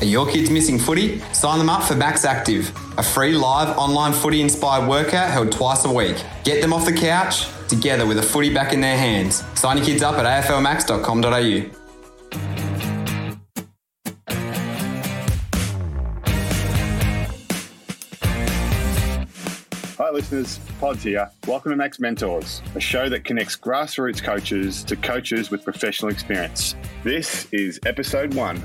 Are your kids missing footy? Sign them up for Max Active, a free live online footy inspired workout held twice a week. Get them off the couch together with a footy back in their hands. Sign your kids up at aflmax.com.au. Hi, listeners. Pods here. Welcome to Max Mentors, a show that connects grassroots coaches to coaches with professional experience. This is episode one.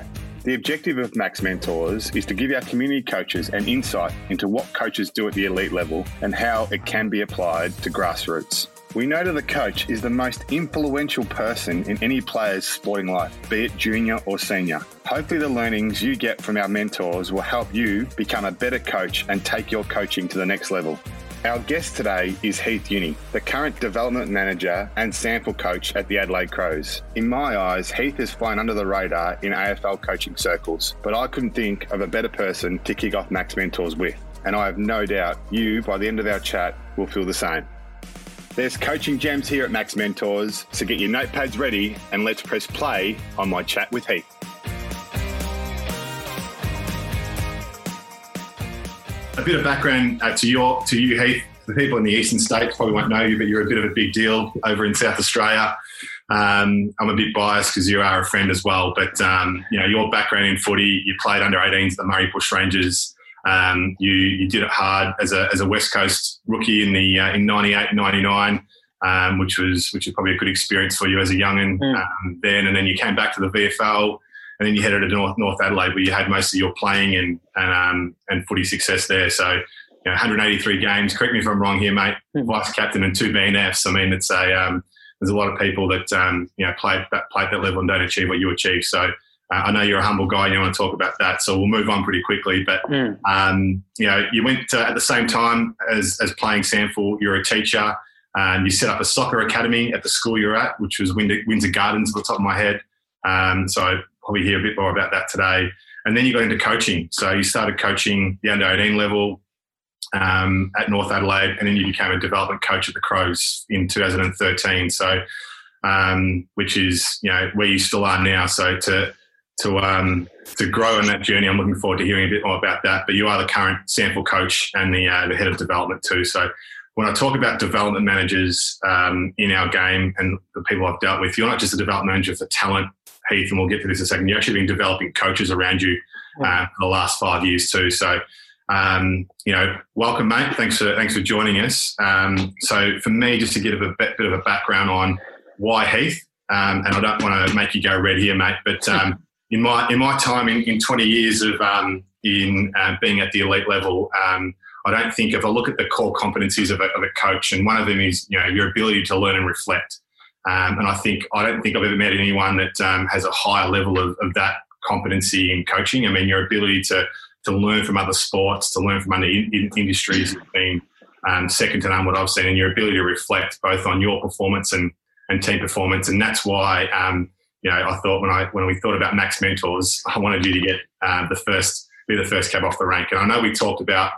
The objective of Max Mentors is to give our community coaches an insight into what coaches do at the elite level and how it can be applied to grassroots. We know that the coach is the most influential person in any player's sporting life, be it junior or senior. Hopefully, the learnings you get from our mentors will help you become a better coach and take your coaching to the next level. Our guest today is Heath Younie, the current development manager and sample coach at the Adelaide Crows. In my eyes, Heath has flown under the radar in AFL coaching circles, but I couldn't think of a better person to kick off Max Mentors with. And I have no doubt you, by the end of our chat, will feel the same. There's coaching gems here at Max Mentors, so get your notepads ready and let's press play on my chat with Heath. A bit of background uh, to your to you, Heath. The people in the eastern states probably won't know you, but you're a bit of a big deal over in South Australia. Um, I'm a bit biased because you are a friend as well, but um, you know your background in footy. You played under 18s at the Murray Bushrangers. Um, you you did it hard as a as a West Coast rookie in the uh, in 98, 99, um, which was which was probably a good experience for you as a youngin mm. um, then. And then you came back to the VFL, and then you headed to North North Adelaide, where you had most of your playing and and um, and footy success there. So. You know, 183 games. Correct me if I'm wrong here, mate. Mm. Vice captain and two BNFs. I mean, it's a um, there's a lot of people that um, you know play that play at that level and don't achieve what you achieve. So uh, I know you're a humble guy. And you want to talk about that, so we'll move on pretty quickly. But mm. um, you know, you went to, at the same time as, as playing SANFL. You're a teacher, and you set up a soccer academy at the school you're at, which was Windsor, Windsor Gardens, at the top of my head. Um, so probably hear a bit more about that today. And then you got into coaching. So you started coaching the under 18 level um, at North Adelaide, and then you became a development coach at the Crows in 2013. So, um, which is you know where you still are now. So to to um, to grow in that journey. I'm looking forward to hearing a bit more about that. But you are the current sample coach and the uh, the head of development too. So when I talk about development managers um, in our game and the people I've dealt with, you're not just a development manager for talent, Heath, and we'll get to this in a second. You've actually been developing coaches around you uh, for the last five years too. So. Um, you know, welcome, mate. Thanks for thanks for joining us. Um, so, for me, just to give a bit, bit of a background on why Heath, um, and I don't want to make you go red here, mate, but um, in my in my time in, in 20 years of um, in uh, being at the elite level, um, I don't think if I look at the core competencies of a, of a, coach, and one of them is you know your ability to learn and reflect. Um, and I think I don't think I've ever met anyone that um, has a higher level of, of, that competency in coaching. I mean, your ability to to learn from other sports, to learn from other in, in industries has been um, second to none what I've seen, and your ability to reflect both on your performance and and team performance. And that's why um, you know, I thought when I when we thought about Max Mentors, I wanted you to get uh, the first be the first cab off the rank. And I know we talked about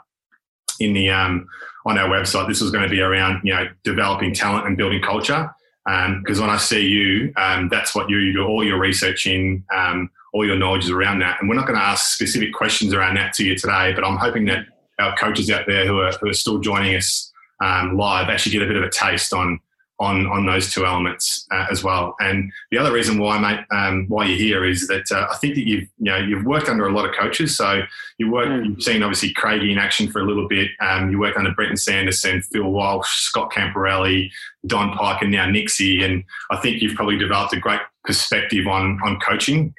in the um, on our website this was going to be around you know developing talent and building culture. Because um, when I see you, um, that's what you do all your research in, um, all your knowledge is around that. And we're not going to ask specific questions around that to you today, but I'm hoping that our coaches out there who are, who are still joining us um, live actually get a bit of a taste on on on those two elements uh, as well. And the other reason why, mate, um, why you're here is that uh, I think that you've you know you've worked under a lot of coaches. So you work, mm. you've seen obviously Craigie in action for a little bit. Um, you worked under Brenton Sanderson, Phil Walsh, Scott Camporeale, Don Pyke, and now Nicksy. And I think you've probably developed a great perspective on on coaching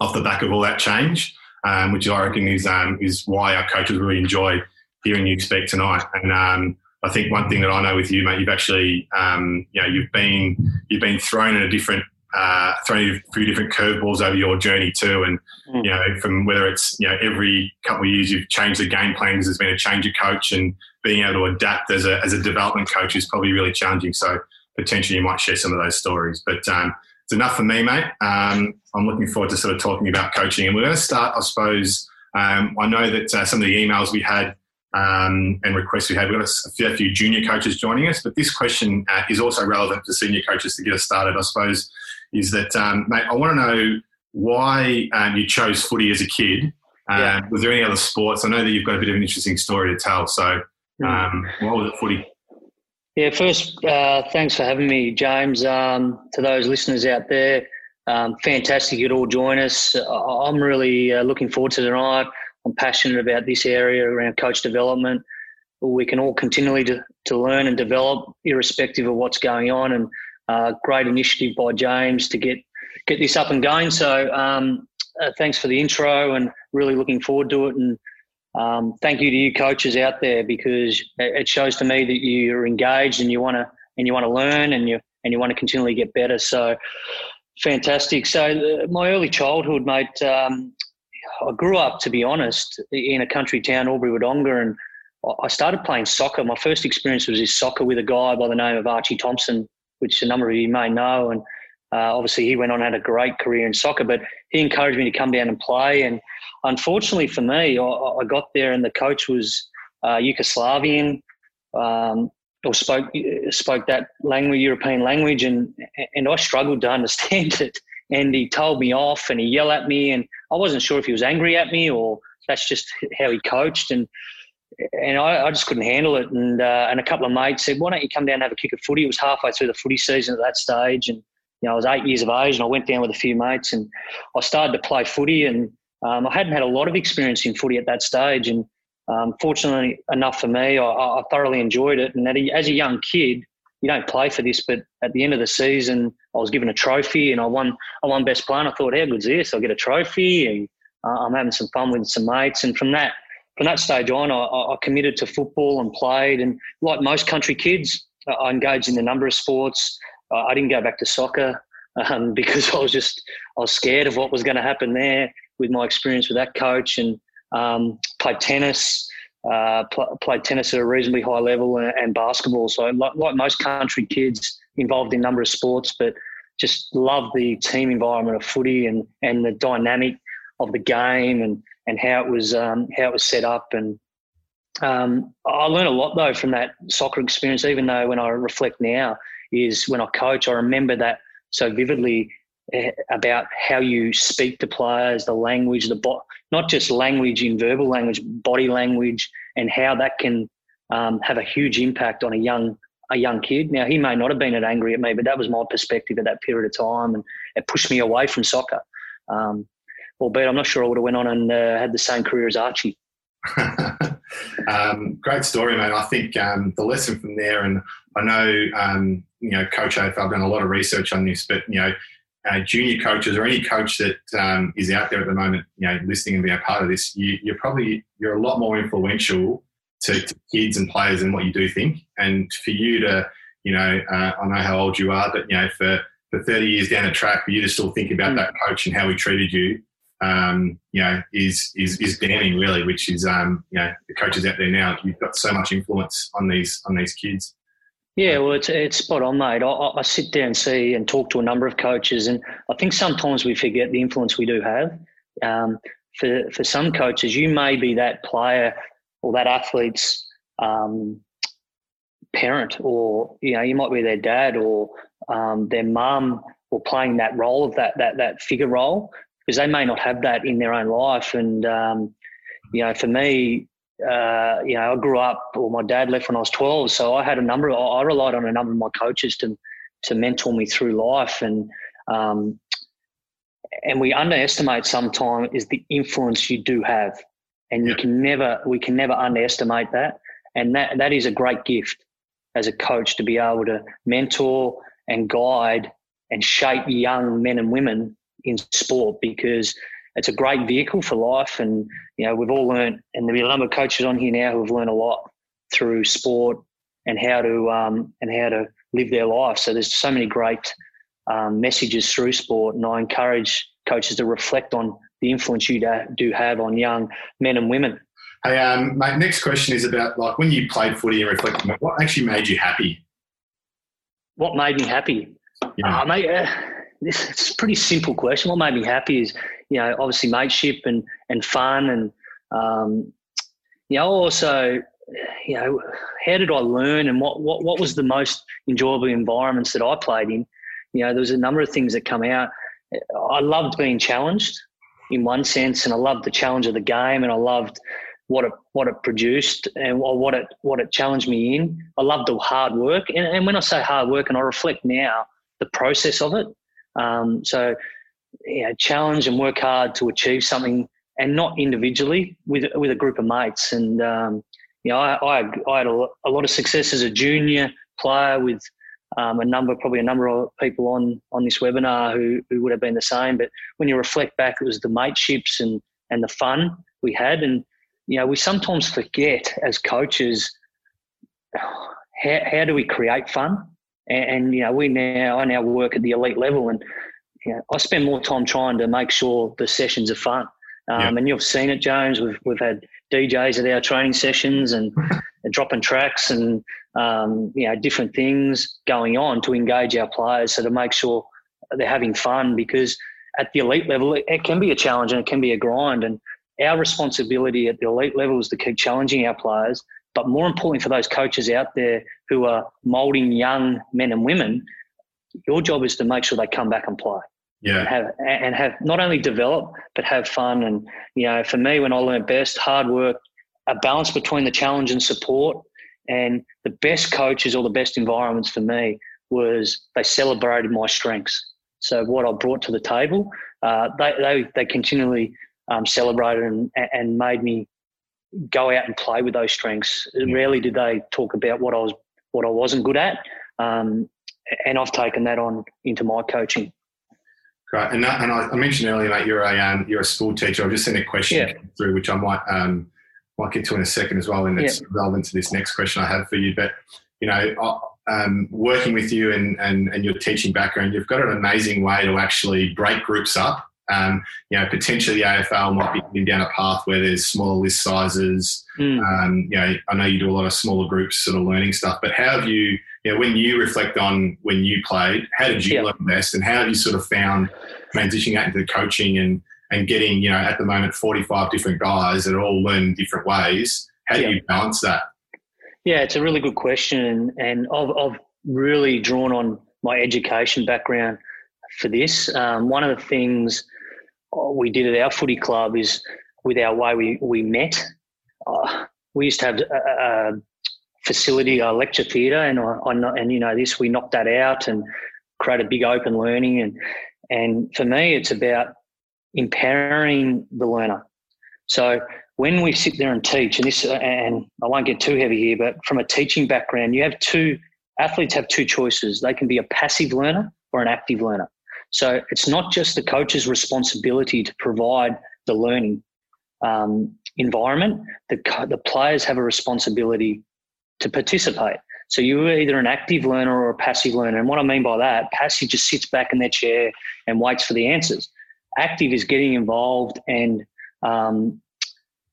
off the back of all that change, um, which I reckon is um, is why our coaches really enjoy hearing you speak tonight. And um, I think one thing that I know with you, mate, you've actually, um, you know, you've been you've been thrown in a different, uh, thrown a few different curveballs over your journey too, and mm. you know, from whether it's you know every couple of years you've changed the game plan because there's been a change of coach, and being able to adapt as a as a development coach is probably really challenging. So potentially you might share some of those stories, but. Um, it's enough for me, mate. Um, I'm looking forward to sort of talking about coaching, and we're going to start, I suppose. Um, I know that uh, some of the emails we had um, and requests we had. We've got a, fair few junior coaches joining us, but this question uh, is also relevant to senior coaches to get us started, I suppose, is that, um, mate, I want to know why um, you chose footy as a kid. Um, yeah. Was there any other sports? I know that you've got a bit of an interesting story to tell. So, hmm. um, what was it, footy? Yeah, first, uh, thanks for having me, James. Um, to those listeners out there, um, fantastic you'd all join us. I'm really uh, looking forward to tonight. I'm passionate about this area around coach development. We can all continually to, to learn and develop, irrespective of what's going on. And uh, great initiative by James to get get this up and going. So um, uh, thanks for the intro, and really looking forward to it. And um, thank you to you coaches out there because it shows to me that you're engaged and you want to and you want to learn and you and you want to continually get better. So fantastic. So uh, my early childhood, mate. Um, I grew up, to be honest, in a country town, Albury Wodonga, and I started playing soccer. My first experience was this soccer with a guy by the name of Archie Thompson, which a number of you may know. And uh, obviously, he went on and had a great career in soccer, but he encouraged me to come down and play. And unfortunately for me, I, I got there and the coach was uh, Yugoslavian um, or spoke spoke that language, European language, and and I struggled to understand it. And he told me off, and he yelled at me, and I wasn't sure if he was angry at me or that's just how he coached. And and I, I, just couldn't handle it. And uh, and a couple of mates said, "Why don't you come down and have a kick of footy?" It was halfway through the footy season at that stage, and you know I was eight years of age, and I went down with a few mates, and I started to play footy. And um, I hadn't had a lot of experience in footy at that stage, and um, fortunately enough for me, I, I, thoroughly enjoyed it. And a, as a young kid, you don't play for this, but at the end of the season, I was given a trophy, and I won. I won best player. And I thought, how good's this? I'll get a trophy, and uh, I'm having some fun with some mates. And from that from that stage on, I, I, committed to football and played. And like most country kids, I engaged in a number of sports. I didn't go back to soccer um, because I was just I was scared of what was going to happen there with my experience with that coach. And um, played tennis, uh, pl- played tennis at a reasonably high level, and, and basketball. So like, like most country kids, involved in a number of sports, but just love the team environment of footy and and the dynamic of the game and and how it was um, how it was set up. And um, I learned a lot though from that soccer experience. Even though when I reflect now, is when I coach, I remember that so vividly eh, about how you speak to players, the language, the bo- not just language in verbal language, body language, and how that can um, have a huge impact on a young a young kid. Now he may not have been angry at me, but that was my perspective at that period of time, and it pushed me away from soccer. Um, albeit I'm not sure I would have went on and uh, had the same career as Archie. um, great story, mate. I think um, the lesson from there, and I know um, you know, Coach I've done a lot of research on this, but you know, uh, junior coaches or any coach that um, is out there at the moment, you know, listening and being a part of this, you, are probably you're a lot more influential to, to, kids and players and what you do think. And for you to, you know, uh, I know how old you are, but you know, for for 30 years down the track, for you to still think about mm. that coach and how he treated you, um, you know, is is is damning really. Which is, um, you know, the coaches out there now, you've got so much influence on these on these kids. Yeah, well, it's it's spot on, mate. I, I sit there and see and talk to a number of coaches, and I think sometimes we forget the influence we do have. Um, for for some coaches, you may be that player or that athlete's um, parent, or you know, you might be their dad or um, their mum, or playing that role of that that that figure role because they may not have that in their own life. And um, you know, for me, uh, you know, I grew up, or my dad left when I was twelve, so I had a number. Of, I relied on a number of my coaches to to mentor me through life, and um, and we underestimate sometimes is the influence you do have, and you can never we can never underestimate that, and that that is a great gift as a coach to be able to mentor and guide and shape young men and women in sport because it's a great vehicle for life. And, you know, we've all learned, and there'll be a number of coaches on here now who have learned a lot through sport and how to, um, and how to live their life. So there's so many great um, messages through sport. And I encourage coaches to reflect on the influence you do have on young men and women. Hey, um, my next question is about like when you played footy and reflecting, what actually made you happy? What made me happy? Yeah. Uh, mate, uh, this it's a pretty simple question. What made me happy is, you know, obviously mateship and and fun, and um, you know, also, you know, how did I learn, and what what what was the most enjoyable environments that I played in? You know, there was a number of things that come out. I loved being challenged in one sense, and I loved the challenge of the game, and I loved what it what it produced and what it what it challenged me in. I loved the hard work, and, and when I say hard work, and I reflect now the process of it. Um, so, challenge and work hard to achieve something, and not individually with with a group of mates. And um, you know, I, I, I had a, a lot of success as a junior player with um, a number, probably a number of people on on this webinar who, who would have been the same. But when you reflect back, it was the mateships and and the fun we had, and you know, we sometimes forget as coaches how, how do we create fun, and, and you know, we now I now work at the elite level, and you know, I spend more time trying to make sure the sessions are fun. Um, yeah. And you've seen it, James. We've we've had DJs at our training sessions and dropping tracks and um, you know different things going on to engage our players, so to make sure they're having fun because at the elite level it, it can be a challenge and it can be a grind and our responsibility at the elite level is to keep challenging our players but more importantly for those coaches out there who are molding young men and women your job is to make sure they come back and play. Yeah. And have, and have not only develop but have fun and you know for me when i learned best hard work a balance between the challenge and support and the best coaches or the best environments for me was they celebrated my strengths so what i brought to the table uh, they, they, they continually um, celebrated and, and made me go out and play with those strengths. Yeah. Rarely did they talk about what I was what I wasn't good at, um, and I've taken that on into my coaching. Great, and, that, and I, mentioned earlier, mate, you're a um, you're a school teacher. I've just sent a question yeah. through, which I might um, might get to in a second as well, and it's yeah. relevant to this next question I have for you. But you know, um, working with you and, and and your teaching background, you've got an amazing way to actually break groups up. Um, you know, potentially the AFL might be getting down a path where there's smaller list sizes. Mm. Um, you know, I know you do a lot of smaller groups, sort of learning stuff. But how have you, you know, when you reflect on when you played, how did you yeah. learn best, and how have you sort of found transitioning that into coaching and and getting, you know, at the moment 45 different guys that all learn different ways? How do yeah. you balance that? Yeah, it's a really good question, and I've, I've really drawn on my education background for this. Um, one of the things we did at our footy club is with our way we, we met. Uh, we used to have a, a facility, a lecture theatre, and I, I, and you know this, we knocked that out and create a big open learning. And and for me, it's about empowering the learner. So when we sit there and teach, and this, and I won't get too heavy here, but from a teaching background, you have two athletes have two choices. They can be a passive learner or an active learner. So it's not just the coach's responsibility to provide the learning um, environment. The, the players have a responsibility to participate. So you're either an active learner or a passive learner. And what I mean by that, passive just sits back in their chair and waits for the answers. Active is getting involved and um,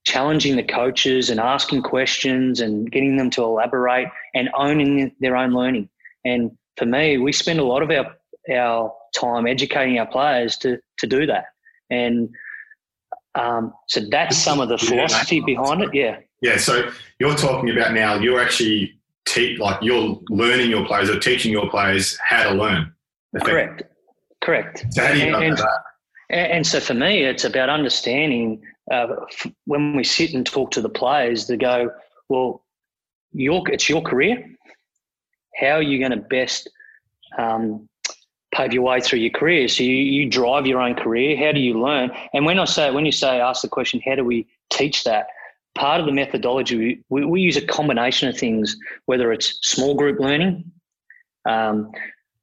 challenging the coaches and asking questions and getting them to elaborate and owning their own learning. And for me, we spend a lot of our our time educating our players to to do that. And um, so that's some of the philosophy behind it. Yeah. Yeah. So you're talking about now. You're actually te- like you're learning your players or teaching your players how to learn. Correct. Correct. So how do you and, and, that? And so for me, it's about understanding uh, when we sit and talk to the players to go, well, your it's your career. How are you going to best um, pave your way through your career. So you, you drive your own career. How do you learn? And when I say, when you say, ask the question, how do we teach that? Part of the methodology, we, we use a combination of things, whether it's small group learning. Um,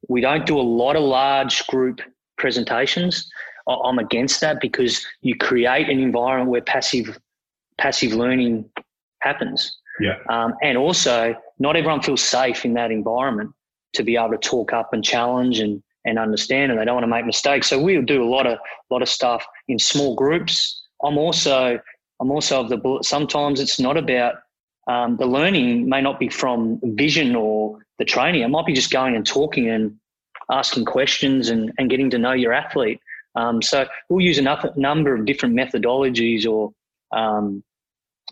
we don't do a lot of large group presentations. I'm against that because you create an environment where passive passive learning happens. Yeah. Um, and also, not everyone feels safe in that environment to be able to talk up and challenge and and understand and they don't want to make mistakes. So we'll do a lot of lot of stuff in small groups. I'm also I'm also of the sometimes it's not about um, the learning may not be from vision or the training. It might be just going and talking and asking questions and, and getting to know your athlete. Um, so we'll use a number of different methodologies or um,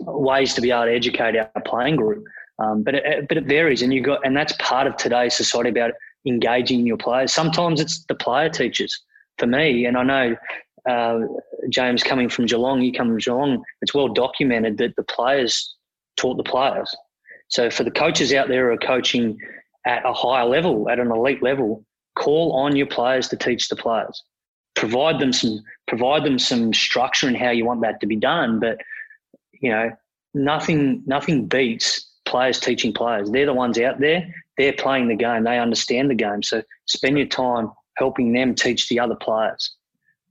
ways to be able to educate our playing group. Um, but it, but it varies, and you got and that's part of today's society about engaging your players. Sometimes it's the player teachers for me, and I know uh, James coming from Geelong, you come from Geelong, it's well documented that the players taught the players. So for the coaches out there who are coaching at a higher level, at an elite level, call on your players to teach the players. Provide them some provide them some structure in how you want that to be done. But you know, nothing nothing beats players teaching players. They're the ones out there. They're playing the game. They understand the game. So spend your time helping them teach the other players.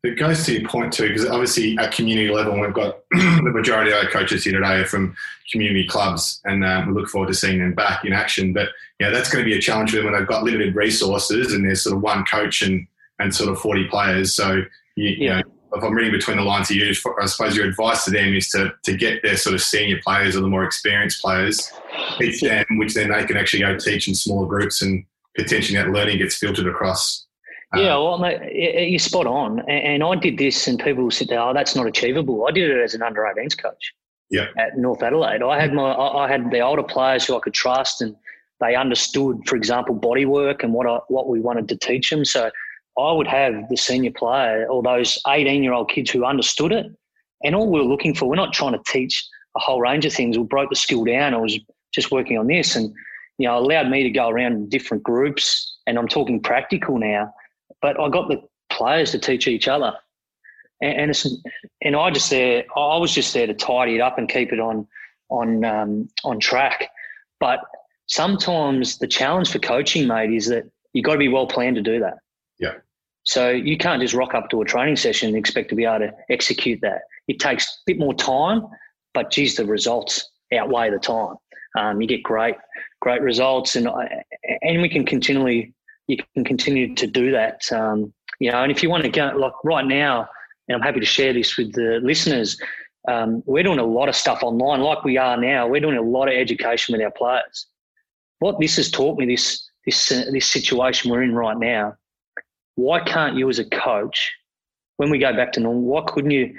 It goes to your point too, because obviously at community level, we've got the majority of our coaches here today are from community clubs, and uh, we look forward to seeing them back in action. But yeah, that's going to be a challenge for them when they've got limited resources and there's sort of one coach and and sort of forty players. So you, you know, if I'm reading between the lines of you, I suppose your advice to them is to to get their sort of senior players or the more experienced players, teach them, which then they can actually go teach in smaller groups and potentially that learning gets filtered across yeah, um, well, mate, you're spot on. And I did this, and people will sit there, oh, that's not achievable. I did it as an under 18s coach yeah. at North Adelaide. I had my, I had the older players who I could trust, and they understood, for example, body work and what I, what we wanted to teach them. So I would have the senior player or those 18 year old kids who understood it. And all we are looking for, we're not trying to teach a whole range of things. We broke the skill down. I was just working on this, and you know, allowed me to go around different groups. And I'm talking practical now but I got the players to teach each other, and and, and I just there I was just there to tidy it up and keep it on on um, on track. But sometimes the challenge for coaching, mate, is that you've got to be well planned to do that. So you can't just rock up to a training session and expect to be able to execute that. It takes a bit more time, but geez, the results outweigh the time. Um, you get great, great results, and and we can continually you can continue to do that. Um, you know, and if you want to go like right now, and I'm happy to share this with the listeners. Um, we're doing a lot of stuff online, like we are now. We're doing a lot of education with our players. What this has taught me, this this uh, this situation we're in right now. Why can't you, as a coach, when we go back to normal, why couldn't you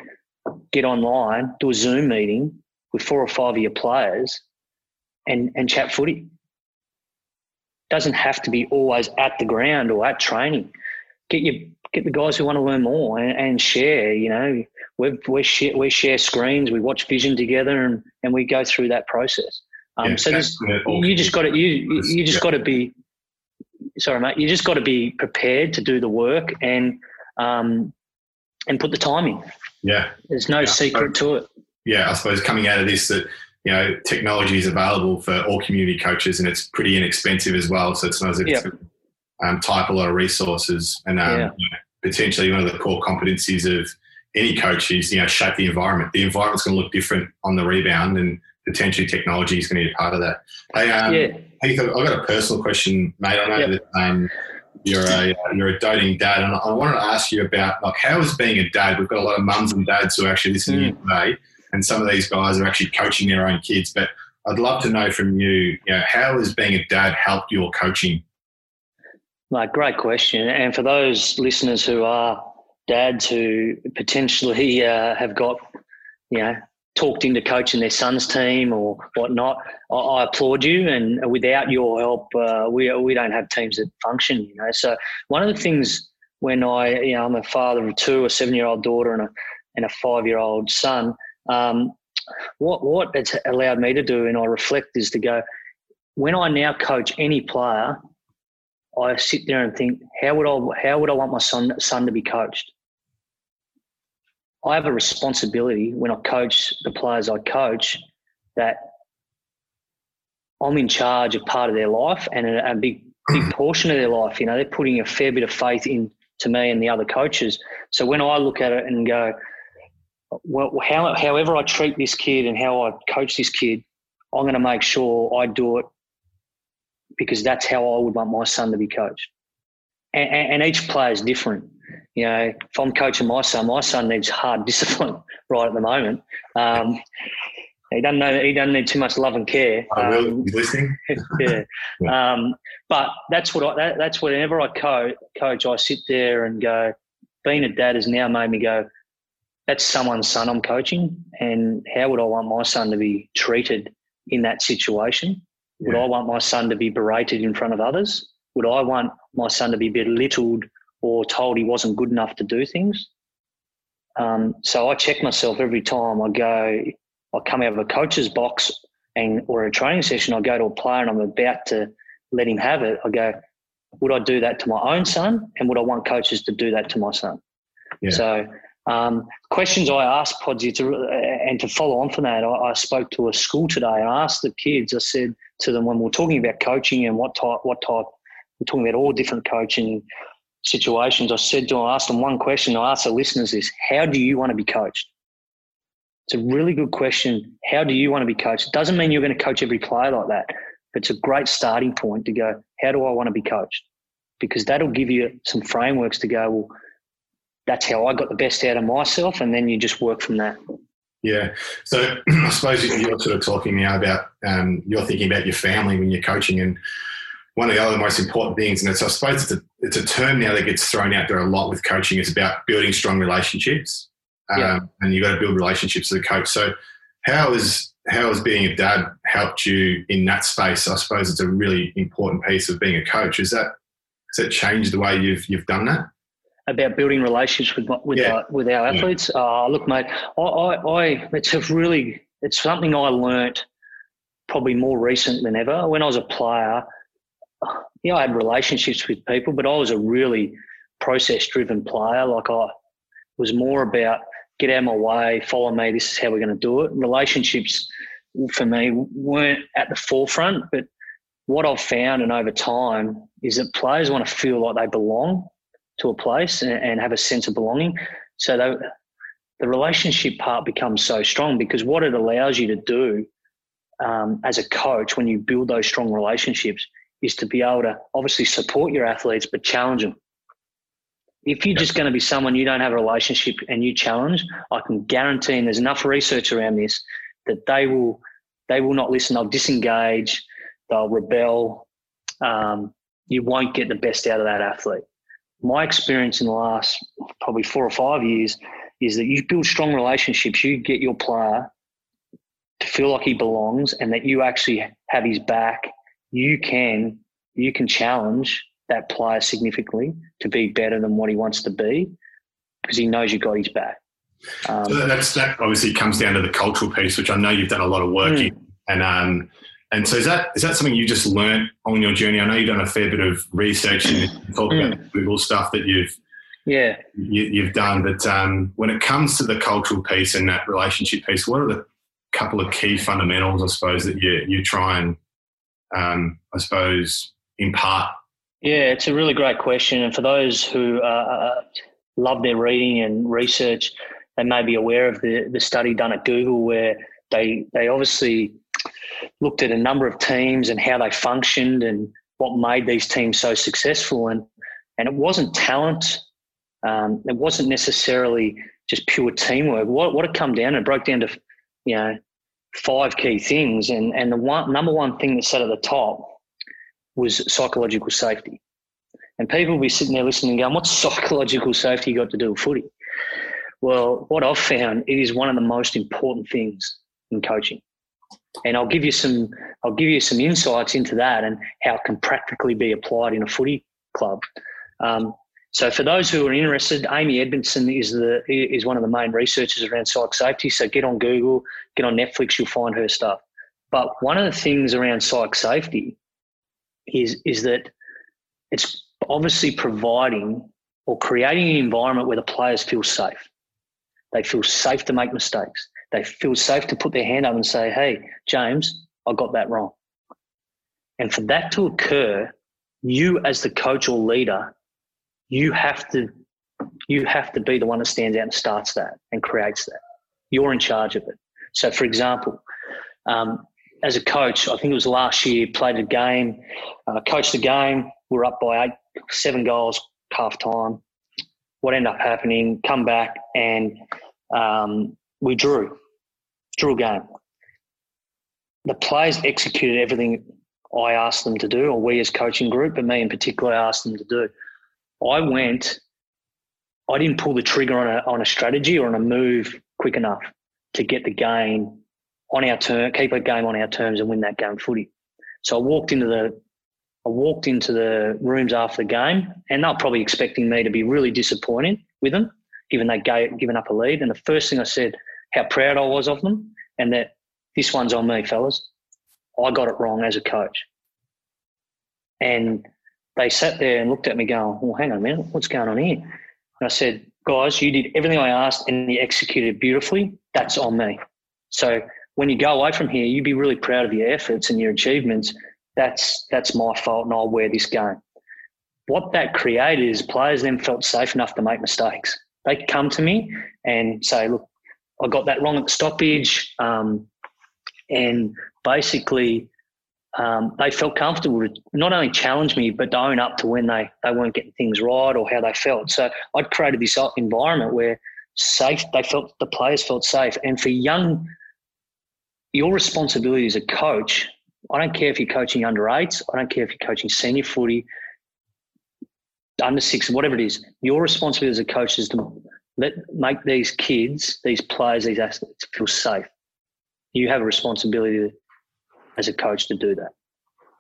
get online, do a Zoom meeting with four or five of your players, and and chat footy? doesn't have to be always at the ground or at training. Get your get the guys who want to learn more and, and share. You know, we we share we share screens, we watch vision together, and and we go through that process. Um, yeah, so you just got to you you just yeah. got to be sorry, mate. You just got to be prepared to do the work and um, and put the time in. Yeah, there's no yeah. secret to it. Yeah, I suppose coming out of this that you know, technology is available for all community coaches and it's pretty inexpensive as well. So it's not as if yep. it's um, type a lot of resources and um, yeah. you know, potentially one of the core competencies of any coach is, you know, shape the environment. The environment's going to look different on the rebound and potentially technology is going to be a part of that. Hey, um, yeah. Heath, I've got a personal question, mate. I know yep. that um, you're a you're a doting dad, and I wanted to ask you about like how is being a dad. We've got a lot of mums and dads who are actually listening mm. today and some of these guys are actually coaching their own kids. But I'd love to know from you, you know, how has being a dad helped your coaching? Like, great question. And for those listeners who are dads who potentially uh, have got, you know, talked into coaching their son's team or whatnot, I, I applaud you. And without your help, uh, we we don't have teams that function. You know, so one of the things when I, you know, I'm a father of two, a seven year old daughter and a and a five year old son. Um, what what it's allowed me to do, and I reflect, is to go when I now coach any player, I sit there and think, how would I how would I want my son son to be coached? I have a responsibility when I coach the players I coach that I'm in charge of part of their life and a, a big big hmm. portion of their life. You know, they're putting a fair bit of faith in to me and the other coaches. So when I look at it and go, well, how, however I treat this kid and how I coach this kid, I'm going to make sure I do it because that's how I would want my son to be coached. And, and, each player is different. You know, if I'm coaching my son, my son needs hard discipline right at the moment. Um, he doesn't know. He doesn't need too much love and care. I will. Um, listening. yeah. yeah. Um, but that's what I. That, that's whenever I co- coach, I sit there and go. Being a dad has now made me go that's someone's son I'm coaching, and how would I want my son to be treated in that situation? Would yeah. I want my son to be berated in front of others? Would I want my son to be belittled or told he wasn't good enough to do things. Um, so I check myself every time I go, I come out of a coach's box and or a training session, I go to a player and I'm about to let him have it. I go, would I do that to my own son? And would I want coaches to do that to my son? Yeah. So um, questions I asked Podsy to, and to follow on from that, I, I, spoke to a school today and I asked the kids, I said to them when we we're talking about coaching and what type, what type, we're talking about all different coaching situations. I said to I asked them one question. I asked the listeners this: How do you want to be coached? It's a really good question. How do you want to be coached? It doesn't mean you're going to coach every player like that, but it's a great starting point to go. How do I want to be coached? Because that'll give you some frameworks to go. Well, that's how I got the best out of myself, and then you just work from that. Yeah. So I suppose you're sort of talking now about um, you're thinking about your family when you're coaching, and one of the other most important things, and it's I suppose it's a, it's a term now that gets thrown out there a lot with coaching. It's about building strong relationships, um, yeah. and you've got to build relationships as a coach. So how is how has being a dad helped you in that space? I suppose it's a really important piece of being a coach. Is that has that changed the way you've you've done that? About building relationships with with yeah. our, with our athletes. Yeah. Uh, look, mate, I, I, I it's a really it's something I learnt probably more recent than ever. When I was a player, yeah, I had relationships with people, but I was a really process driven player. Like I was more about get out of my way, follow me, this is how we're going to do it. Relationships for me weren't at the forefront, but what I've found and over time is that players want to feel like they belong to a place and, and have a sense of belonging. So they, the relationship part becomes so strong because what it allows you to do um, as a coach when you build those strong relationships is to be able to obviously support your athletes, but challenge them. If you're just going to be someone you don't have a relationship and you challenge, I can guarantee, and there's enough research around this, that they will they will not listen. They'll disengage. They'll rebel. Um, you won't get the best out of that athlete. My experience in the last probably four or five years is that you build strong relationships. You get your player to feel like he belongs, and that you actually have his back you can you can challenge that player significantly to be better than what he wants to be because he knows you've got his back. Um, so that's that obviously comes down to the cultural piece, which I know you've done a lot of work mm. in, and um, and so is that is that something you just learnt on your journey? I know you've done a fair bit of research and talk mm. about Google stuff that you've yeah you, have done, but um, when it comes to the cultural piece and that relationship piece, what are the couple of key fundamentals, I suppose, that you you try and um, I suppose, impart? Yeah, it's a really great question. And for those who uh, uh, love their reading and research, they may be aware of the, the study done at Google where they, they obviously looked at a number of teams and how they functioned and what made these teams so successful. And, and it wasn't talent, um, it wasn't necessarily just pure teamwork. What, what it come down and broke down to, you know, five key things, and and the one number one thing that sat at the top was psychological safety. And people will be sitting there listening, going, "What's psychological safety got to do with footy?" Well, what I've found it is one of the most important things in coaching, and I'll give you some I'll give you some insights into that and how it can practically be applied in a footy club. Um, so for those who are interested, Amy Edmondson is the is one of the main researchers around psych safety. So get on Google, get on Netflix, you'll find her stuff. But one of the things around psych safety is is that it's obviously providing or creating an environment where the players feel safe. They feel safe to make mistakes. They feel safe to put their hand up and say, "Hey, James, I got that wrong." And for that to occur, you as the coach or leader you have to you have to be the one that stands out and starts that and creates that. You're in charge of it. So, for example, um, as a coach, I think it was last year, played a game, uh, coached a game. We're up by eight, seven goals, half time. What ended up happening? Come back and um, we drew, drew a game. The players executed everything I asked them to do, or we as coaching group, but me in particular, I asked them to do. I went, I didn't pull the trigger on a, on a strategy or on a move quick enough to get the game on our turn, keep a game on our terms and win that game footy. So I walked into the I walked into the rooms after the game, and they're probably expecting me to be really disappointed with them, given they gave given up a lead. And the first thing I said, how proud I was of them, and that this one's on me, fellas. I got it wrong as a coach. And they sat there and looked at me, going, "Well, hang on a minute, what's going on here?" And I said, "Guys, you did everything I asked, and you executed beautifully. That's on me. So when you go away from here, you'd be really proud of your efforts and your achievements." that's that's my fault and I'll wear this game. What that created is players then felt safe enough to make mistakes. They come to me and say, look, I got that wrong at the stoppage. Um, and basically, um, they felt comfortable to not only challenge me, but own up to when they, they weren't getting things right or how they felt. So I'd created this environment where safe, they felt the players felt safe. And for young, your responsibility as a coach I don't care if you're coaching under eights. I don't care if you're coaching senior footy, under six, whatever it is. Your responsibility as a coach is to let make these kids, these players, these athletes feel safe. You have a responsibility as a coach to do that.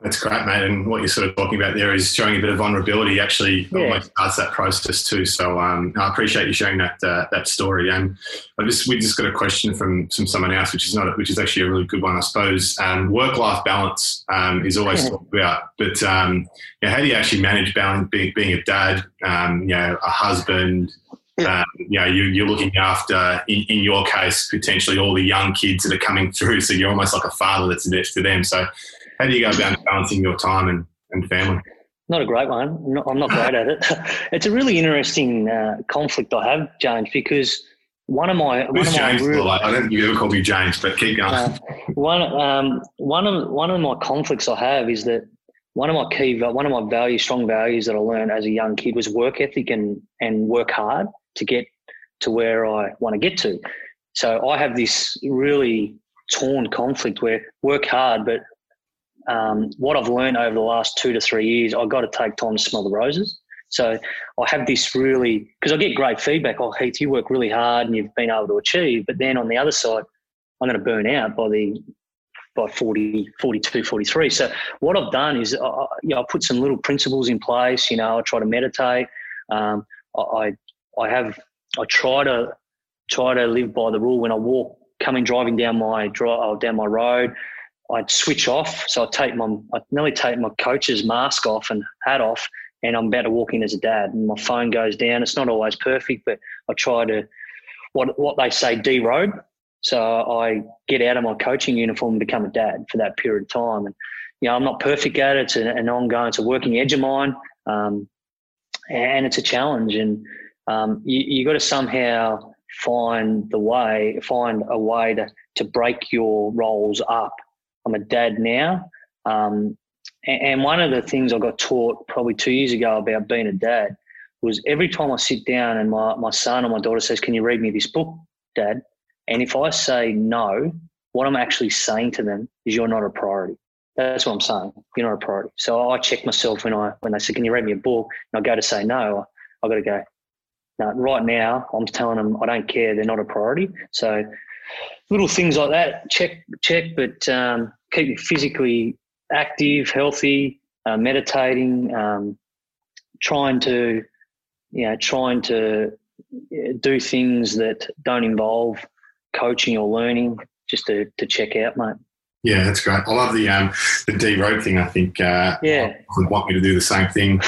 That's great, mate. And what you're sort of talking about there is showing a bit of vulnerability. Actually, yeah. almost starts that process too. So um, I appreciate you sharing that uh, that story. And I just we just got a question from from someone else, which is not which is actually a really good one, I suppose. Um, Work life balance um, is always talked about, but um, you how do you actually manage balance being, being a dad, um, you know, a husband? Um, you know, you, are looking after, in, in, your case, potentially all the young kids that are coming through. So you're almost like a father that's next to them. So how do you go about balancing your time and, and family? Not a great one. I'm not, I'm not great at it. It's a really interesting uh, conflict I have, James, because one of my Who's one James? my real, I don't think you ever called me James, but keep going. Uh, one um, one of one of my conflicts I have is that one of my key one of my values, strong values that I learned as a young kid was work ethic and and work hard to get to where I want to get to. So I have this really torn conflict where work hard, but um, what I've learned over the last two to three years, I've got to take time to smell the roses. So I have this really, because I get great feedback. Oh, Heath, you work really hard and you've been able to achieve. But then on the other side, I'm going to burn out by the by 40, 42, 43. So what I've done is, I, you know, I put some little principles in place. You know, I try to meditate. Um, I, I have, I try to try to live by the rule when I walk, coming driving down my drive, down my road. I'd switch off. So I'd take my, I'd nearly take my coach's mask off and hat off, and I'm about to walk in as a dad. And my phone goes down. It's not always perfect, but I try to, what what they say, de-role. So I get out of my coaching uniform and become a dad for that period of time. And you know, I'm not perfect at it. It's an, ongoing, it's a working edge of mine, um, and it's a challenge. And um, you you got to somehow find the way, find a way to to break your roles up I'm a dad now. Um, and one of the things I got taught probably two years ago about being a dad was every time I sit down and my, my son or my daughter says, Can you read me this book, dad? And if I say no, what I'm actually saying to them is, You're not a priority. That's what I'm saying. You're not a priority. So I check myself when I when they say, Can you read me a book? And I go to say no, I, got to go, No, right now I'm telling them I don't care. They're not a priority. So little things like that, check, check, but um, keep physically active, healthy, uh, meditating, um, trying to, you know, trying to do things that don't involve coaching or learning, just to, to check out, mate. Yeah, that's great. I love the um, the de-role thing. I think uh, yeah, would want me to do the same thing.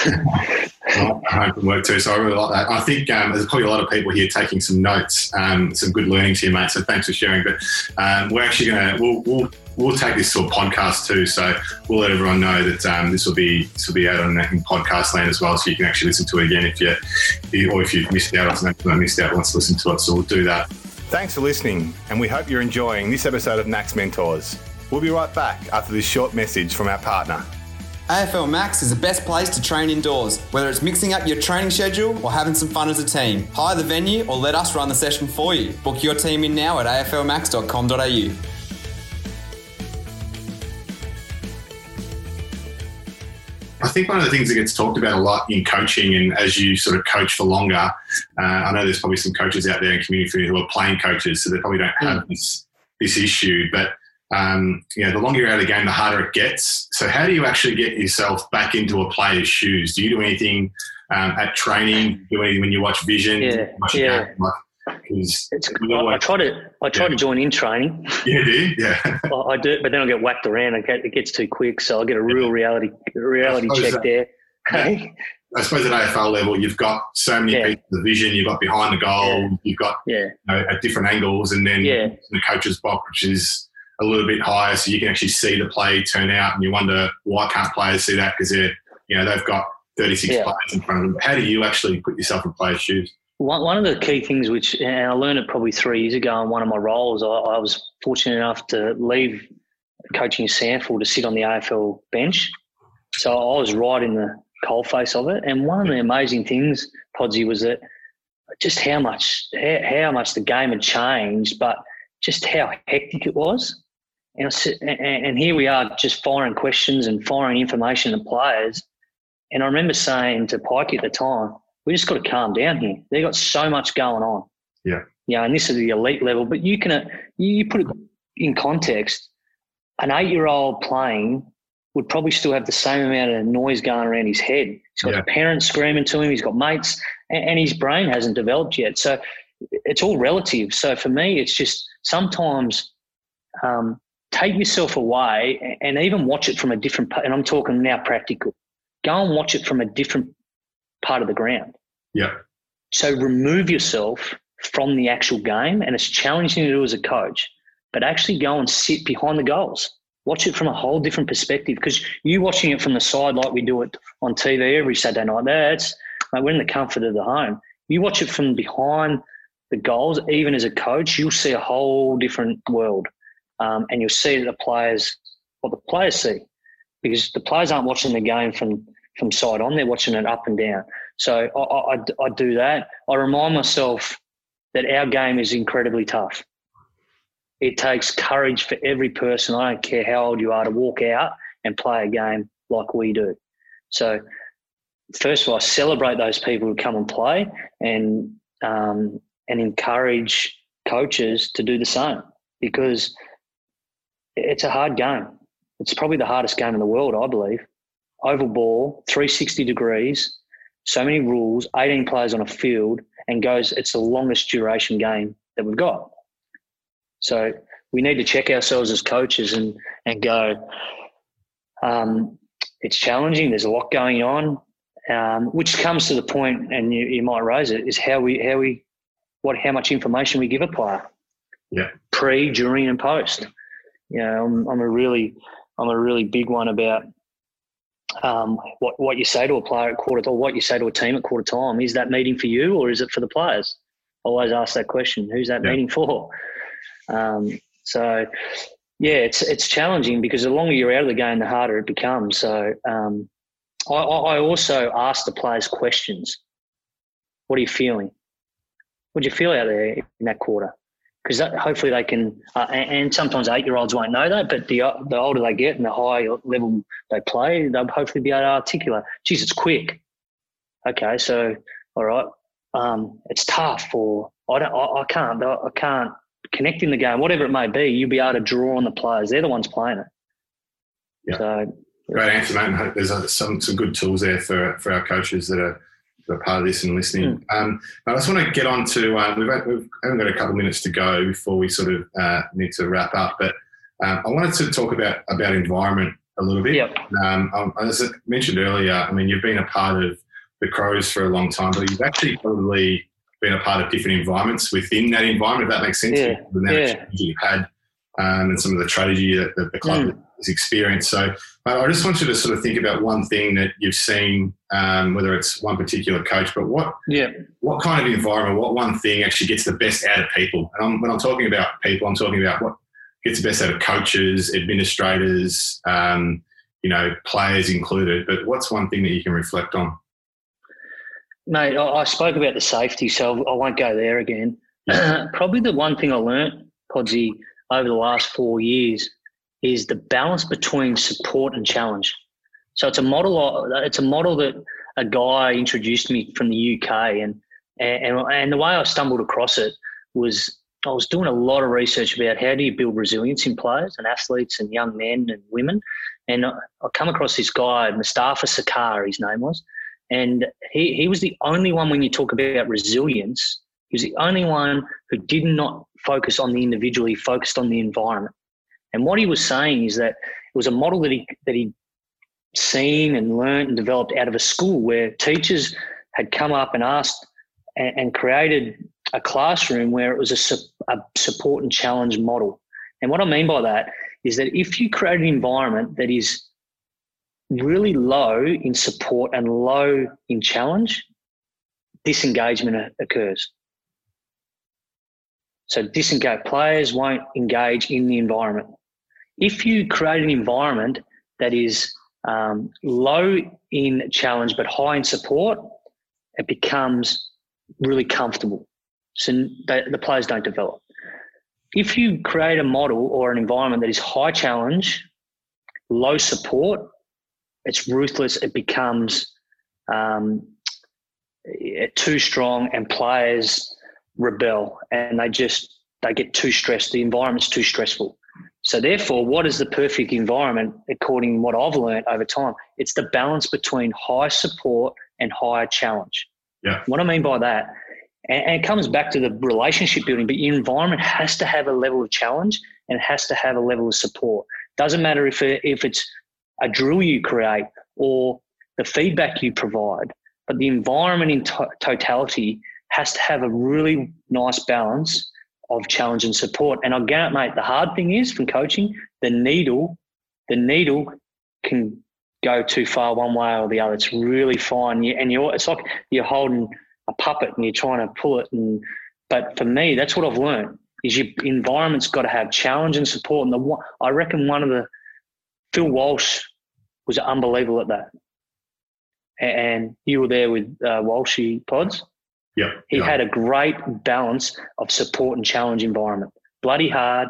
home from work too, so I really like that. I think um, there's probably a lot of people here taking some notes, um, some good learnings here, mate. So thanks for sharing. But um, we're actually going to we'll, we'll we'll take this to a podcast too. So we'll let everyone know that um, this will be this will be out on in podcast land as well, so you can actually listen to it again if you, if you or if you missed out or something missed out wants to listen to it. So we'll do that. Thanks for listening, and we hope you're enjoying this episode of Max Mentors. We'll be right back after this short message from our partner. AFL Max is the best place to train indoors, whether it's mixing up your training schedule or having some fun as a team. Hire the venue or let us run the session for you. Book your team in now at aflmax.com.au. I think one of the things that gets talked about a lot in coaching, and as you sort of coach for longer, uh, I know there's probably some coaches out there in community who are playing coaches, so they probably don't have mm. this this issue. But um, you know, the longer you're out of the game, the harder it gets. So, how do you actually get yourself back into a player's shoes? Do you do anything um, at training? Do anything when you watch Vision? Yeah, yeah. Like, it's, I, I, try to I try yeah. to join in training. Yeah, do yeah. I, I, do, but then I get whacked around. It gets too quick, so I get a real reality reality check that, there. Yeah. I suppose at AFL level, you've got so many yeah. pieces of vision. You've got behind the goal. You've got yeah. You know, at different angles, and then the coach's box, which is a little bit higher, so you can actually see the play turn out. And you wonder why can't players see that because they're you know they've got 36 players in front of them. How do you actually put yourself in players' shoes? One, one of the key things, which and I learned it probably three years ago in one of my roles, I, I was fortunate enough to leave coaching SANFL to sit on the AFL bench. So I was right in the coalface of it. And one of the amazing things, Podsy, was that just how much how, how much the game had changed, but just how hectic it was. And, and here we are, just firing questions and firing information to players. And I remember saying to Pyke at the time, we just got to calm down here. They've got so much going on. Yeah. Yeah, and this is the elite level. But you can uh, you put it in context. An eight-year-old playing would probably still have the same amount of noise going around his head. He's got yeah. parents screaming to him. He's got mates, and, and his brain hasn't developed yet. So it's all relative. So for me, it's just sometimes um, take yourself away and even watch it from a different. And I'm talking now practical. Go and watch it from a different part of the ground. Yeah. So remove yourself from the actual game, and it's challenging to do as a coach. But actually go and sit behind the goals. Watch it from a whole different perspective because you watching it from the side like we do it on TV every Saturday night. That's like we're in the comfort of the home. You watch it from behind the goals, even as a coach, you'll see a whole different world, um, and you'll see the players what the players see because the players aren't watching the game from from side on. They're watching it up and down. So I, I, I do that. I remind myself that our game is incredibly tough. It takes courage for every person. I don't care how old you are to walk out and play a game like we do. So first of all, I celebrate those people who come and play and um, and encourage coaches to do the same because it's a hard game. It's probably the hardest game in the world, I believe oval ball, 360 degrees, so many rules, 18 players on a field, and goes, it's the longest duration game that we've got. So we need to check ourselves as coaches and, and go, um, it's challenging. There's a lot going on, um, which comes to the point, and you, you might raise it, is how we, how we, what, how much information we give a player. Yeah. Pre, during, and post. You know, I'm, I'm a really, I'm a really big one about um, what what you say to a player at quarter or what you say to a team at quarter time. Is that meeting for you or is it for the players? I always ask that question. Who's that yeah. meeting for? Um, so yeah, it's it's challenging because the longer you're out of the game, the harder it becomes. So um, I, I also ask the players questions. What are you feeling? What do you feel out there in that quarter? Because hopefully they can. Uh, and, sometimes eight-year-olds won't know that, but the the older they get and the higher level they play, they'll hopefully be able to articulate. Geez, it's quick. Okay, so all right, um, it's tough, or I don't, I, I can't, I can't connect in the game, whatever it may be. You'll be able to draw on the players. They're the ones playing it. Yeah. So, Great answer, mate. There's some some good tools there for for our coaches that are are part of this and listening. Mm. Um, I just want to get on to, uh, we've, we've only got a couple of minutes to go before we sort of uh, need to wrap up, but um, I wanted to talk about, about environment a little bit. Yep. Um, as I mentioned earlier, I mean, you've been a part of the Crows for a long time, but you've actually probably been a part of different environments within that environment, if that makes sense. Yeah. The yeah. you've had um, and some of the tragedy that, that the club mm. has experienced. So I just want you to sort of think about one thing that you've seen, um, whether it's one particular coach, but what yeah. what kind of environment, what one thing actually gets the best out of people? And I'm, when I'm talking about people, I'm talking about what gets the best out of coaches, administrators, um, you know, players included. But what's one thing that you can reflect on? Mate, I spoke about the safety, so I won't go there again. Yeah. Probably the one thing I learnt, Podsy, over the last four years is the balance between support and challenge. So it's a model. It's a model that a guy introduced me from the UK, and and and the way I stumbled across it was I was doing a lot of research about how do you build resilience in players and athletes and young men and women. And I, come across this guy, Mustafa Sarkar, his name was, and he, he was the only one when you talk about resilience, he was the only one who did not focus on the individual, he focused on the environment. And what he was saying is that it was a model that he that he'd seen and learned and developed out of a school where teachers had come up and asked and, and created a classroom where it was a, a support and challenge model. And what I mean by that is that if you create an environment that is really low in support and low in challenge, disengagement occurs. So disengaged players won't engage in the environment. If you create an environment that is um, low in challenge but high in support, it becomes really comfortable. So they, the players don't develop. If you create a model or an environment that is high challenge, low support, it's ruthless. It becomes um, too strong, and players rebel, and they just they get too stressed. The environment's too stressful. So therefore, what is the perfect environment according to what I've learned over time? It's the balance between high support and higher challenge. Yeah. What I mean by that, and, it comes back to the relationship building, but your environment has to have a level of challenge and it has to have a level of support. Doesn't matter if it, if it's a drill you create or the feedback you provide, but the environment in to- totality has to have a really nice balance of challenge and support. And I get mate, the hard thing is from coaching, the needle, the needle can go too far one way or the other. It's really fine. And you're, it's like you're holding a puppet and you're trying to pull it. And but for me, that's what I've learned is your environment's got to have challenge and support. And the I reckon one of the Phil Walsh was unbelievable at that. And you were there with uh, Walshy Pods. Yeah. He yeah. had a great balance of support and challenge environment. Bloody hard,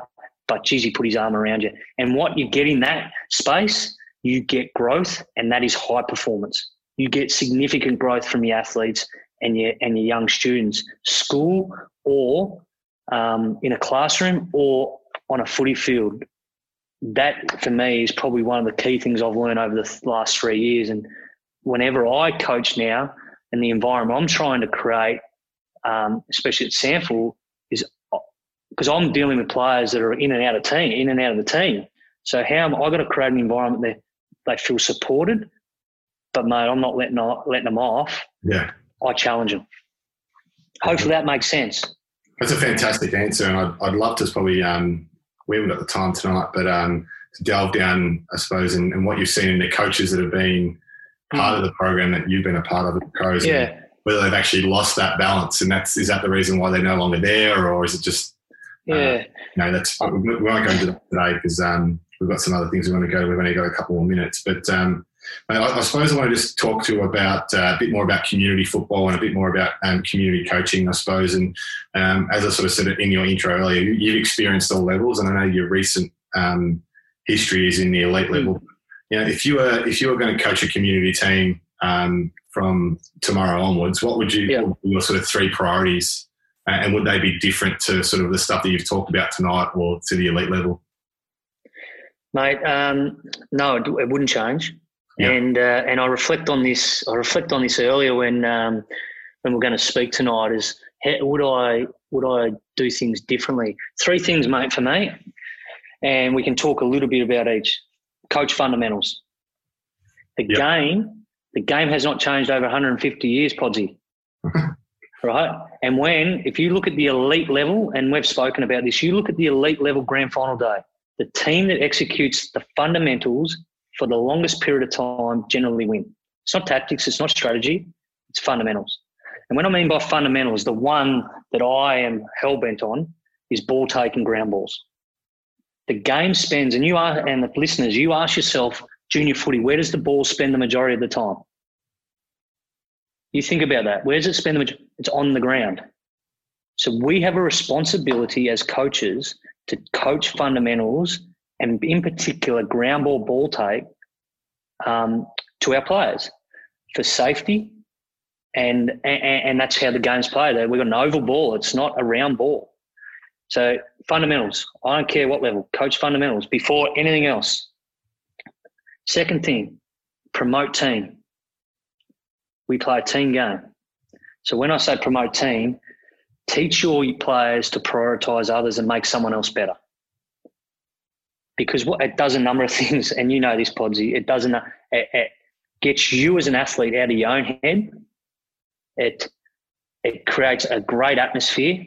but geez, he put his arm around you. And what you get in that space, you get growth, and that is high performance. You get significant growth from your athletes and your and your young students, school or um, in a classroom or on a footy field. That for me is probably one of the key things I've learned over the last three years. And whenever I coach now, and the environment I'm trying to create, um, especially at SANFL, is because I'm dealing with players that are in and out of team, in and out of the team. So how am I going to create an environment that they feel supported, but mate, I'm not letting letting them off. Yeah, I challenge them. Hopefully that makes sense. That's a fantastic answer, and I'd, I'd love to probably um, we haven't got the time tonight, but um, to delve down, I suppose, in what you've seen in the coaches that have been part of the program that you've been a part of at Crows. Yeah. Whether they've actually lost that balance, and that's is that the reason why they're no longer there, or is it just? Uh, yeah. Uh, you know, that's we won't go into that today because um, we've got some other things we want to go. to. We've only got a couple more minutes, but um, I, I, suppose I want to just talk to you about uh, a bit more about community football and a bit more about um, community coaching, I suppose. And um, as I sort of said in your intro earlier, you've experienced all levels, and I know your recent um, history is in the elite hmm. level you know, if you were if you were going to coach a community team um, from tomorrow onwards, what would you yeah. what your sort of three priorities, uh, and would they be different to sort of the stuff that you've talked about tonight, or to the elite level? Mate, um, no, it, it, wouldn't change. Yeah. And uh, and I reflect on this. I reflect on this earlier when um, when we're going to speak tonight. Is how, would I would I do things differently? Three things, mate, for me, and we can talk a little bit about each coach fundamentals. The yep. game, the game has not changed over 150 years, Podsy. right? And when, if you look at the elite level, and we've spoken about this, you look at the elite level grand final day, the team that executes the fundamentals for the longest period of time generally win. It's not tactics, it's not strategy, it's fundamentals. And when I mean by fundamentals, the one that I am hell bent on is ball taking ground balls the game spends, and you are, and the listeners, you ask yourself, junior footy, where does the ball spend the majority of the time? You think about that. Where does it spend the majority? It's on the ground. So we have a responsibility as coaches to coach fundamentals and, in particular, ground ball ball take um, to our players for safety. And, and, and that's how the game's played. We've got an oval ball. It's not a round ball. So fundamentals. I don't care what level. Coach fundamentals before anything else. Second thing, promote team. We play a team game. So when I say promote team, teach your players to prioritize others and make someone else better. Because what it does a number of things, and you know this, Podsy, it doesn't it, it gets you as an athlete out of your own head. It it creates a great atmosphere.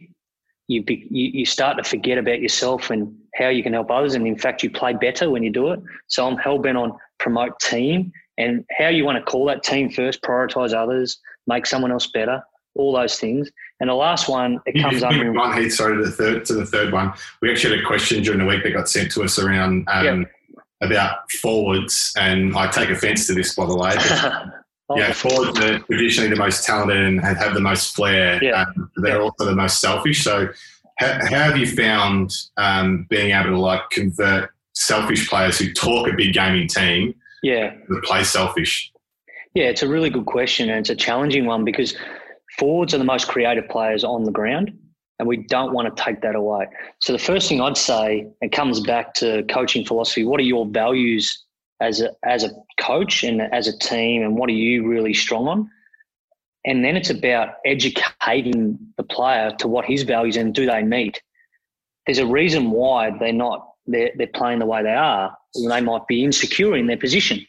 You, be, you you start to forget about yourself and how you can help others, and in fact, you play better when you do it. So I'm hell bent on promote team and how you want to call that team first, prioritize others, make someone else better, all those things. And the last one, it comes under one Heath. Sorry, to the third to the third one. We actually had a question during the week that got sent to us around um, yep. about forwards, and I take offence to this, by the way. But, yeah, forwards are traditionally the most talented and have the most flair. Yeah. Um, they're also the most selfish. So, how, how have you found um, being able to like convert selfish players who talk a big gaming team yeah. to play selfish? Yeah, it's a really good question and it's a challenging one because forwards are the most creative players on the ground and we don't want to take that away. So the first thing I'd say, it comes back to coaching philosophy. What are your values as a as a coach and as a team, and what are you really strong on? And then it's about educating the player to what his values and do they meet. There's a reason why they're not they're, they're playing the way they are. They might be insecure in their position.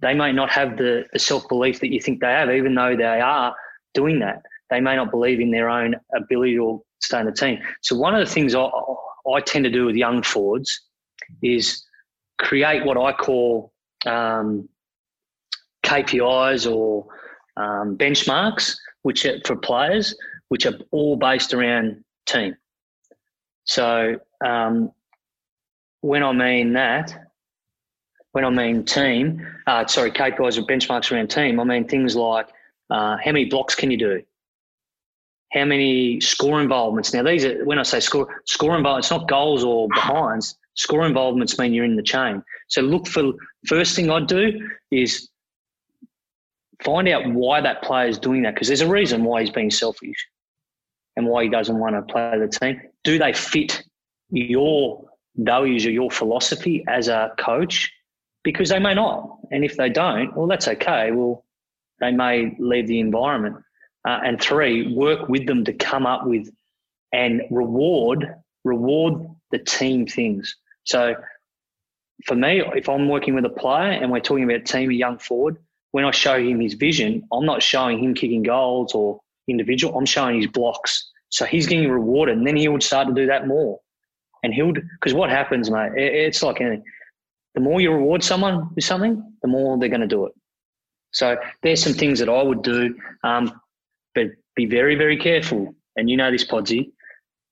They may not have the, the self belief that you think they have, even though they are doing that. They may not believe in their own ability or stay in the team. So one of the things I, I tend to do with young forwards is create what I call um, KPIs or um, benchmarks, which are for players, which are all based around team. So um, when I mean that, when I mean team, uh, sorry, KPIs or benchmarks around team, I mean things like uh, how many blocks can you do? How many score involvements? Now, these are when I say score score involvements, not goals or behinds. Score involvements mean you're in the chain. So look for first thing I'd do is find out why that player is doing that because there's a reason why he's being selfish and why he doesn't want to play the team. Do they fit your values or your philosophy as a coach? Because they may not. And if they don't, well, that's okay. Well, they may leave the environment. Uh, and three, work with them to come up with and reward reward the team things. So for me, if I'm working with a player and we're talking about team, a young forward, when I show him his vision, I'm not showing him kicking goals or individual. I'm showing his blocks. So he's getting rewarded, and then he would start to do that more. And he'll because what happens, mate? It's like anything. The more you reward someone with something, the more they're going to do it. So there's some things that I would do, um, be very, very careful. And you know this, Podsy.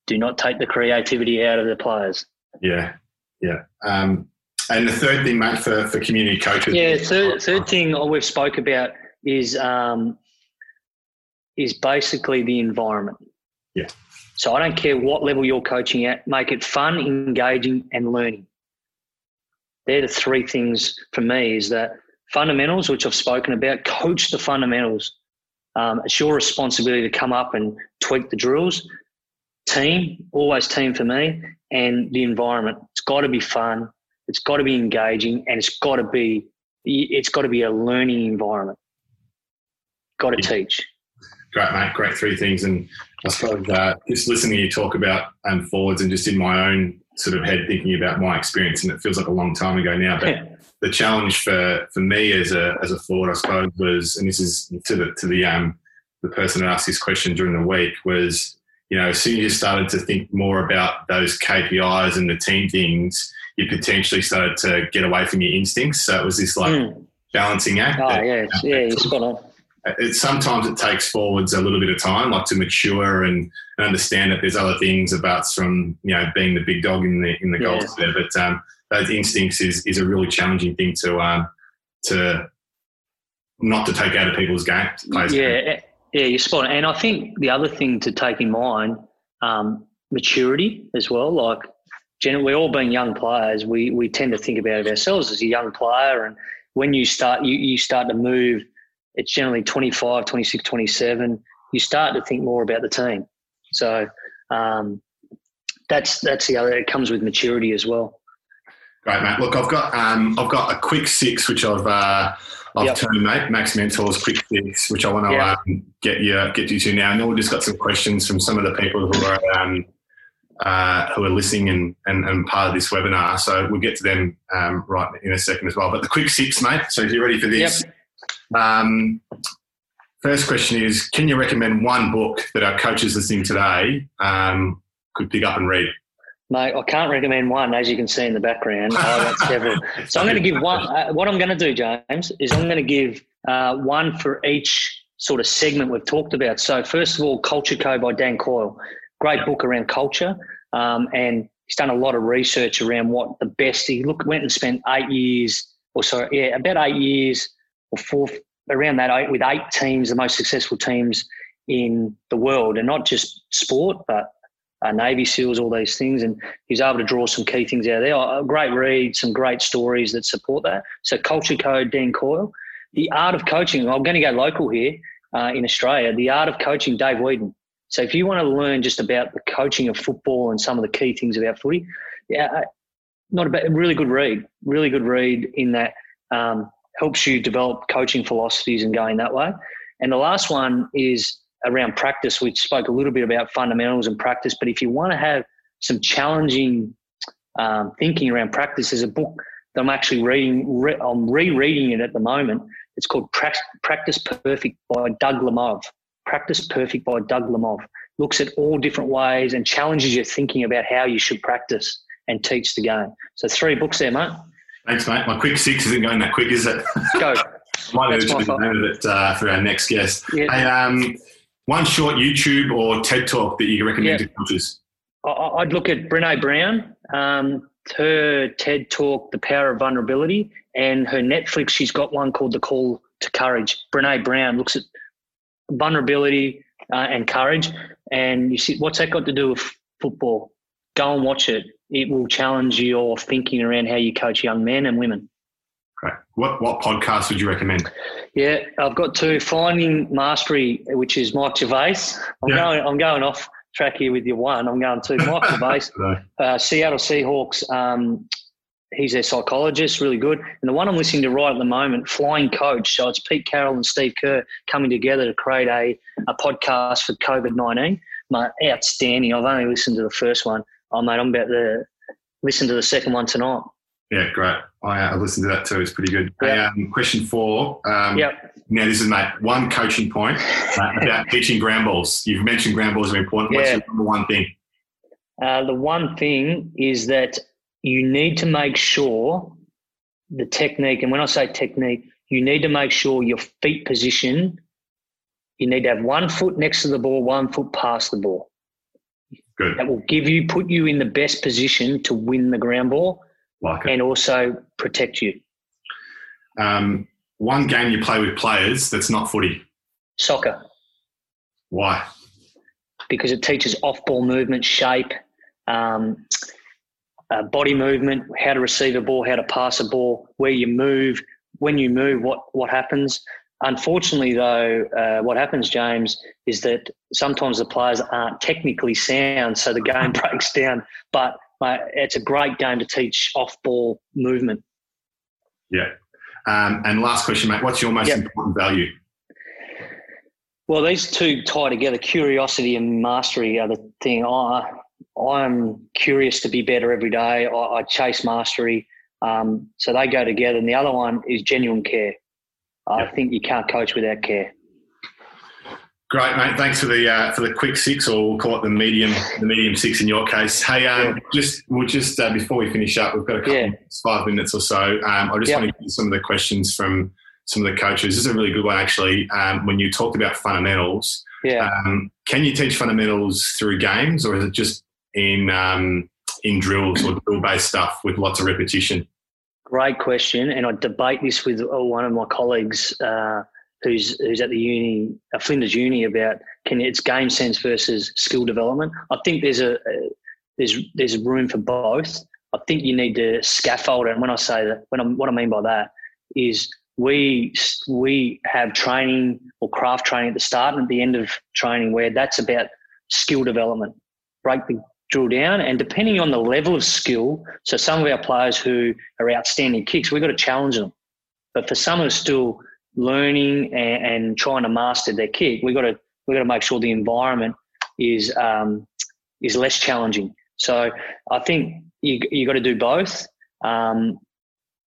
Do not take the creativity out of the players. Yeah, yeah. Um, and the third thing, mate, for, for community coaches. Yeah, third, third thing we've spoke about is um, is basically the environment. Yeah. So I don't care what level you're coaching at, make it fun, engaging, and learning. They're the three things for me is that fundamentals, which I've spoken about, coach the fundamentals. Um, it's your responsibility to come up and tweak the drills. Team, always team for me, and the environment. It's got to be fun. It's got to be engaging, and it's got to be it's got to be a learning environment. Got to teach. Great, mate. Great three things, and I suppose uh, just listening to you talk about um, forwards, and just in my own sort of head thinking about my experience, and it feels like a long time ago now, but. The challenge for, for me as a as a forward, I suppose, was, and this is to the to the um the person that asked this question during the week was, you know, as soon as you started to think more about those KPIs and the team things, you potentially started to get away from your instincts. So it was this like mm. balancing act. Oh that, yeah, yeah, you're spot on. It, sometimes it takes forwards a little bit of time, like to mature and, and understand that there's other things about from you know being the big dog in the in the yeah. goals there. But um, those instincts is is a really challenging thing to um, to not to take out of people's game. Yeah, game. yeah, you're spot on. And I think the other thing to take in mind, um, maturity as well. Like, generally, we're all being young players. We we tend to think about ourselves as a young player, and when you start, you you start to move. It's generally 25, 26, 27. You start to think more about the team. So um, that's that's the other. It comes with maturity as well. Great, mate. Look, I've got um, I've got a quick six, which I've uh, I've yep. termed mate Max Mentors quick six, which I want to yep. um, get you get you to now. And then we've just got some questions from some of the people who are um, uh, who are listening and, and, and part of this webinar. So we'll get to them um, right in a second as well. But the quick six, mate. So if you're ready for this, yep. um, first question is: Can you recommend one book that our coaches listening today um, could pick up and read? Mate, I can't recommend one, as you can see in the background. I several. So I'm going to give one. Uh, what I'm going to do, James, is I'm going to give uh, one for each sort of segment we've talked about. So first of all, Culture Code by Dan Coyle great book around culture. Um, and he's done a lot of research around what the best. He look went and spent eight years, or sorry, yeah, about eight years or four around that eight with eight teams, the most successful teams in the world, and not just sport, but uh, Navy SEALs, all these things. And he's able to draw some key things out there. A great read, some great stories that support that. So, Culture Code, Dan Coyle. The Art of Coaching, I'm going to go local here uh, in Australia. The Art of Coaching, Dave Wheadon. So if you want to learn just about the coaching of football and some of the key things about footy, yeah, not a bad, really good read, really good read in that um, helps you develop coaching philosophies and going that way. And the last one is around practice. We spoke a little bit about fundamentals and practice, but if you want to have some challenging um, thinking around practice, there's a book that I'm actually reading. Re- I'm rereading it at the moment. It's called Practice Perfect by Doug Lemov. Practice Perfect by Doug Lemov looks at all different ways and challenges your thinking about how you should practice and teach the game. So three books there, mate. Thanks, mate. My quick six isn't going that quick, is it? Go. Might need to be it uh, for our next guest. Yeah. Hey, um, one short YouTube or TED talk that you recommend yeah. to coaches? I'd look at Brene Brown. Um, her TED talk, The Power of Vulnerability, and her Netflix, she's got one called The Call to Courage. Brene Brown looks at vulnerability uh, and courage. And you see, what's that got to do with football? Go and watch it. It will challenge your thinking around how you coach young men and women. Great. What what podcast would you recommend? Yeah, I've got two. Finding Mastery, which is Mike Gervais. I'm yeah. going. I'm going off track here with your one. I'm going to Mike Gervais, uh, Seattle Seahawks um, he's their psychologist, really good. And the one I'm listening to right at the moment, Flying Coach. So it's Pete Carroll and Steve Kerr coming together to create a, a podcast for COVID 19. Mate, outstanding. I've only listened to the first one. Oh, mate, I'm about to listen to the second one tonight. Yeah, great. I, uh, listened to that too. It's pretty good. Hey, um, question four. Um, yep. Now, this is, mate, one coaching point uh, about teaching ground balls. You've mentioned ground balls are important. What's yeah. the number one thing? Uh, the one thing is that you need to make sure the technique, and when I say technique, you need to make sure your feet position, you need to have one foot next to the ball, one foot past the ball. Good. That will give you, put you in the best position to win the ground ball like and also protect you. Um, one game you play with players that's not footy? Soccer. Why? Because it teaches off ball movement, shape, um, uh, body movement, how to receive a ball, how to pass a ball, where you move, when you move, what what happens. Unfortunately, though, uh, what happens, James, is that sometimes the players aren't technically sound, so the game breaks down. But uh, it's a great game to teach off-ball movement. Yeah. Um, and last question, mate. What's your most yep. important value? Well, these two tie together. Curiosity and mastery are the thing. I I'm curious to be better every day. I, I chase mastery. Um, so they go together. And the other one is genuine care. I think you can't coach without care. Great, mate. Thanks for the uh, for the quick six, or we'll call it the medium the medium six in your case. Hey, um, yeah. just we'll just uh, before we finish up, we've got a couple yeah. minutes, five minutes or so. Um, I just want to get some of the questions from some of the coaches. This is a really good one, actually. Um, when you talked about fundamentals, yeah. Um, can you teach fundamentals through games, or is it just in um, in drills or drill based stuff with lots of repetition? Great question, and I debate this with uh, one of my colleagues uh, who's who's at the uni, uh, Flinders Uni, about can it's game sense versus skill development. I think there's a, a there's there's room for both. I think you need to scaffold it. And when I say that, when I'm, what I mean by that is we we have training or craft training at the start and at the end of training where that's about skill development. Break the drill down. And depending on the level of skill, so some of our players who are outstanding kicks, we've got to challenge them. But for some who are still learning and, and trying to master their kick, we've got to we've got to make sure the environment is um, is less challenging. So I think you you got to do both. Um,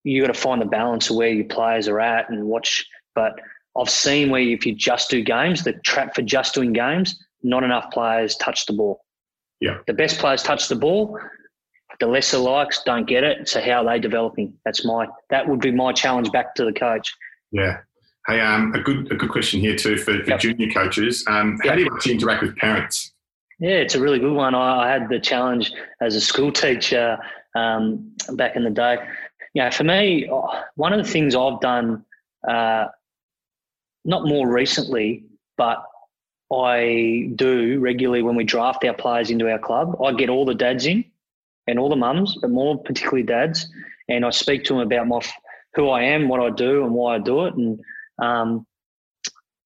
you got to find the balance of where your players are at and watch. But I've seen where if you just do games, the trap for just doing games, not enough players touch the ball. Yeah. The best players touch the ball. The lesser likes don't get it. So how are they developing? That's my that would be my challenge back to the coach. Yeah. Hey, um, a good a good question here too for, for Yep. junior coaches. Um, how do you actually interact with parents? Yeah, it's a really good one. I, I had the challenge as a school teacher um, back in the day. Yeah, for me, one of the things I've done, uh, not more recently, but I do regularly when we draft our players into our club. I get all the dads in and all the mums, but more particularly dads, and I speak to them about my who I am, what I do, and why I do it, and um,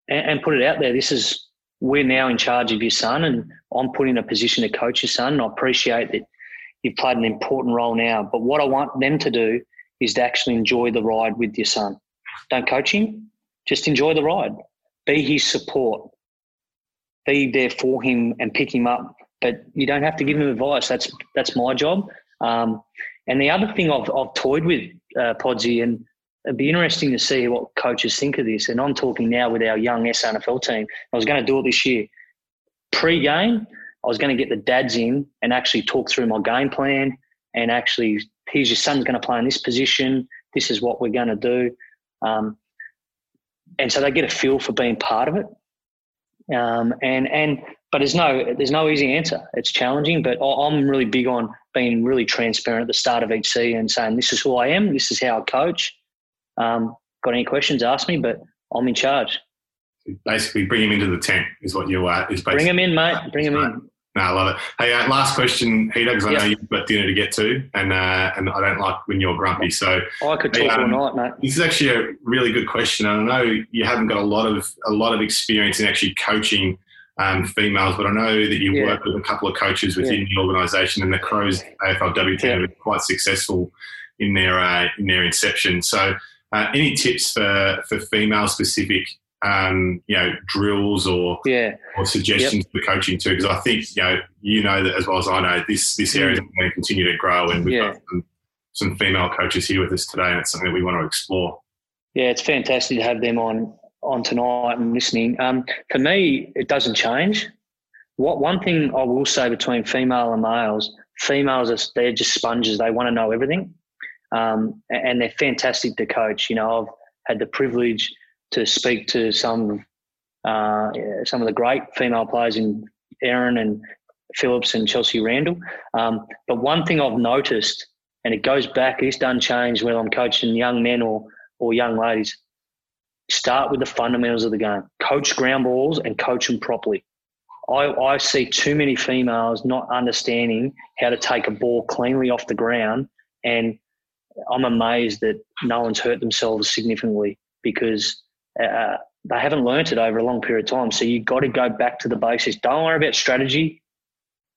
and, and put it out there. This is we're now in charge of your son, and I'm put in a position to coach your son. I appreciate that you've played an important role now. But what I want them to do is to actually enjoy the ride with your son. Don't coach him, just enjoy the ride. Be his support. Be there for him and pick him up. But you don't have to give him advice. That's that's my job. Um, and the other thing I've, I've toyed with, uh, Podsy, and it'd be interesting to see what coaches think of this. And I'm talking now with our young SANFL team. I was going to do it this year. Pre-game, I was going to get the dads in and actually talk through my game plan and actually, here's your son's going to play in this position. This is what we're going to do. Um, and so they get a feel for being part of it. Um, and and but there's no there's no easy answer. It's challenging, but I'm really big on being really transparent at the start of each season saying this is who I am, this is how I coach. Um, got any questions? Ask me, but I'm in charge. Basically, bring him into the tent is what you uh, is basically. Bring them in, mate. Bring them in. No, I love it. Hey, uh, last question, Heater, because I Yep. know you've got dinner to get to, and uh, and I don't like when you're grumpy. So I could Hey, talk um, all night, mate. this is actually a really good question. And I know you haven't got a lot of a lot of experience in actually coaching um, females, but I know that you Yeah. work with a couple of coaches within the organisation, and the Crows AFLW team Yeah. have been quite successful in their uh, in their inception. So, uh, any tips for for female specific? Um, you know, drills or Yeah, or suggestions for coaching too? Because I think you know you know that as well as I know this this area is going to continue to grow, and we've Mm. Yeah. got some, some female coaches here with us today, and it's something that we want to explore. yeah, it's fantastic to have them on on tonight and listening. Um, for me, it doesn't change. What one thing I will say between female and males, females are they're just sponges. They want to know everything, um, and they're fantastic to coach. You know, I've had the privilege to speak to some uh, some of the great female players in Erin and Phillips and Chelsea Randall. Um, but one thing I've noticed, and it goes back, it's done change whether I'm coaching young men or or young ladies. Start with the fundamentals of the game. Coach ground balls and coach them properly. I, I see too many females not understanding how to take a ball cleanly off the ground, and I'm amazed that no one's hurt themselves significantly because uh, they haven't learnt it over a long period of time. So you've got to go back to the basics. Don't worry about strategy.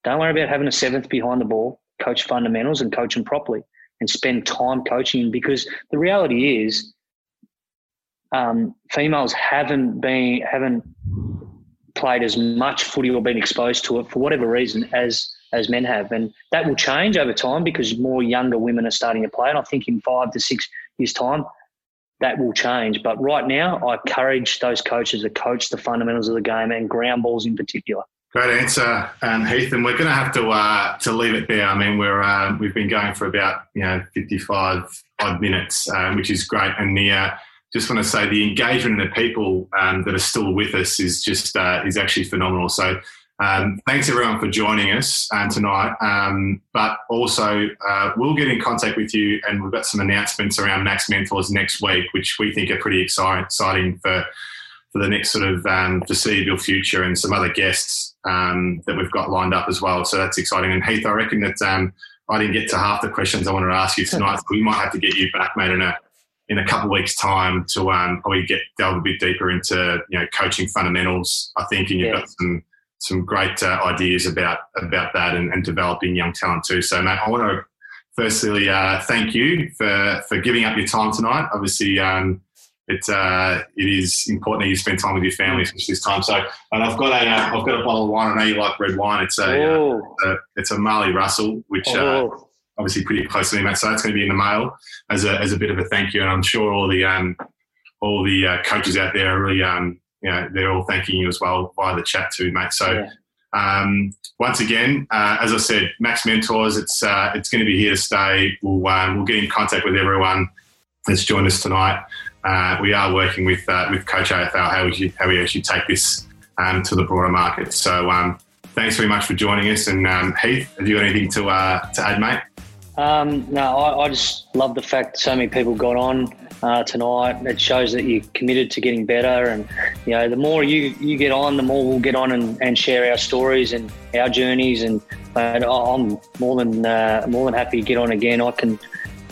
Don't worry about having a seventh behind the ball. Coach fundamentals and coach them properly, and spend time coaching because the reality is um, females haven't been haven't played as much footy or been exposed to it for whatever reason as as men have, and that will change over time because more younger women are starting to play. And I think in five to six years' time, that will change. But right now, I encourage those coaches to coach the fundamentals of the game and ground balls in particular. Great answer, um, Heath. And we're going to have to uh, to leave it there. I mean, we're uh, we've been going for about you know fifty five odd minutes, um, which is great. And the uh, just want to say the engagement of the people um, that are still with us is just uh, is actually phenomenal. So. Um, thanks everyone for joining us um, tonight. Um, but also, uh, we'll get in contact with you, and we've got some announcements around Max Mentors next week, which we think are pretty exciting, exciting for for the next sort of um, foreseeable future, and some other guests um, that we've got lined up as well. So that's exciting. And Heath, I reckon that um, I didn't get to half the questions I wanted to ask you tonight, so we might have to get you back, mate, in a in a couple of weeks' time to um, probably get delve a bit deeper into you know coaching fundamentals. I think, and you've Yeah. got some some great uh, ideas about about that and, and, developing young talent too. So, mate, I want to firstly uh, thank you for for giving up your time tonight. Obviously, um, it uh, it is important that you spend time with your family especially this time. So, and I've got a uh, I've got a bottle of wine. I know you like red wine. It's a, uh, oh. a it's a Marley Russell, which. Uh, oh. Obviously, pretty close to me, mate. So that's going to be in the mail as a, as a bit of a thank you, and I'm sure all the um, all the coaches out there are really um, you know, they're all thanking you as well via the chat too, mate. So, yeah. um, once again, uh, as I said, Max Mentors, it's uh, it's going to be here to stay. We'll um, we'll get in contact with everyone that's joined us tonight. Uh, we are working with uh, with Coach AFL how we how we actually take this um, to the broader market. So, um, thanks very much for joining us. And um, Heath, have you got anything to uh, to add, mate? Um, no, I, I, just love the fact so many people got on uh, tonight. It shows that you're committed to getting better, and you know the more you, you get on, the more we'll get on and, and share our stories and our journeys. And, and I'm more than uh, more than happy to get on again. I can,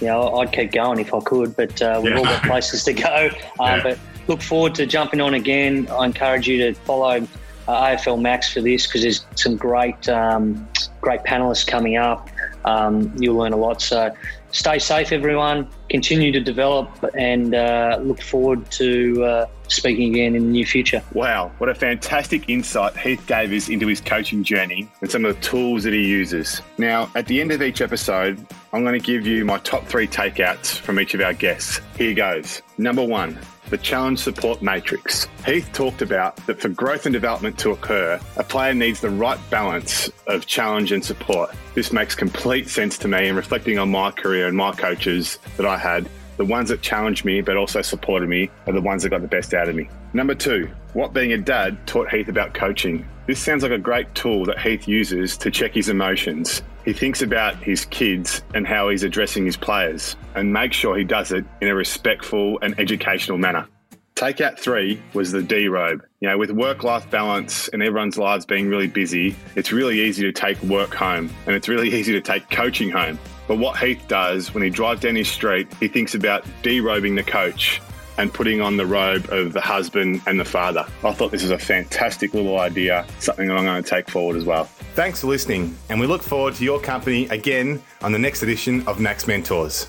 you know, I'd keep going if I could, but uh, we've yeah. all got places to go. Uh, yeah. But look forward to jumping on again. I encourage you to follow uh, AFL Max for this because there's some great um, great panelists coming up. Um, you'll learn a lot. So stay safe, everyone. Continue to develop and uh, look forward to uh, speaking again in the near future. Wow, what a fantastic insight Heath gave us into his coaching journey and some of the tools that he uses. Now, at the end of each episode, I'm going to give you my top three takeouts from each of our guests. Here goes. Number one, the challenge support matrix. Heath talked about that for growth and development to occur, a player needs the right balance of challenge and support. This makes complete sense to me and reflecting on my career and my coaches that I had. The ones that challenged me but also supported me are the ones that got the best out of me. Number two, what being a dad taught Heath about coaching. This sounds like a great tool that Heath uses to check his emotions. He thinks about his kids and how he's addressing his players and makes sure he does it in a respectful and educational manner. Takeout three was the D robe. You know, with work life balance and everyone's lives being really busy, it's really easy to take work home and it's really easy to take coaching home. But what Heath does when he drives down his street, he thinks about derobing the coach and putting on the robe of the husband and the father. I thought this was a fantastic little idea, something that I'm going to take forward as well. Thanks for listening, and we look forward to your company again on the next edition of Max Mentors.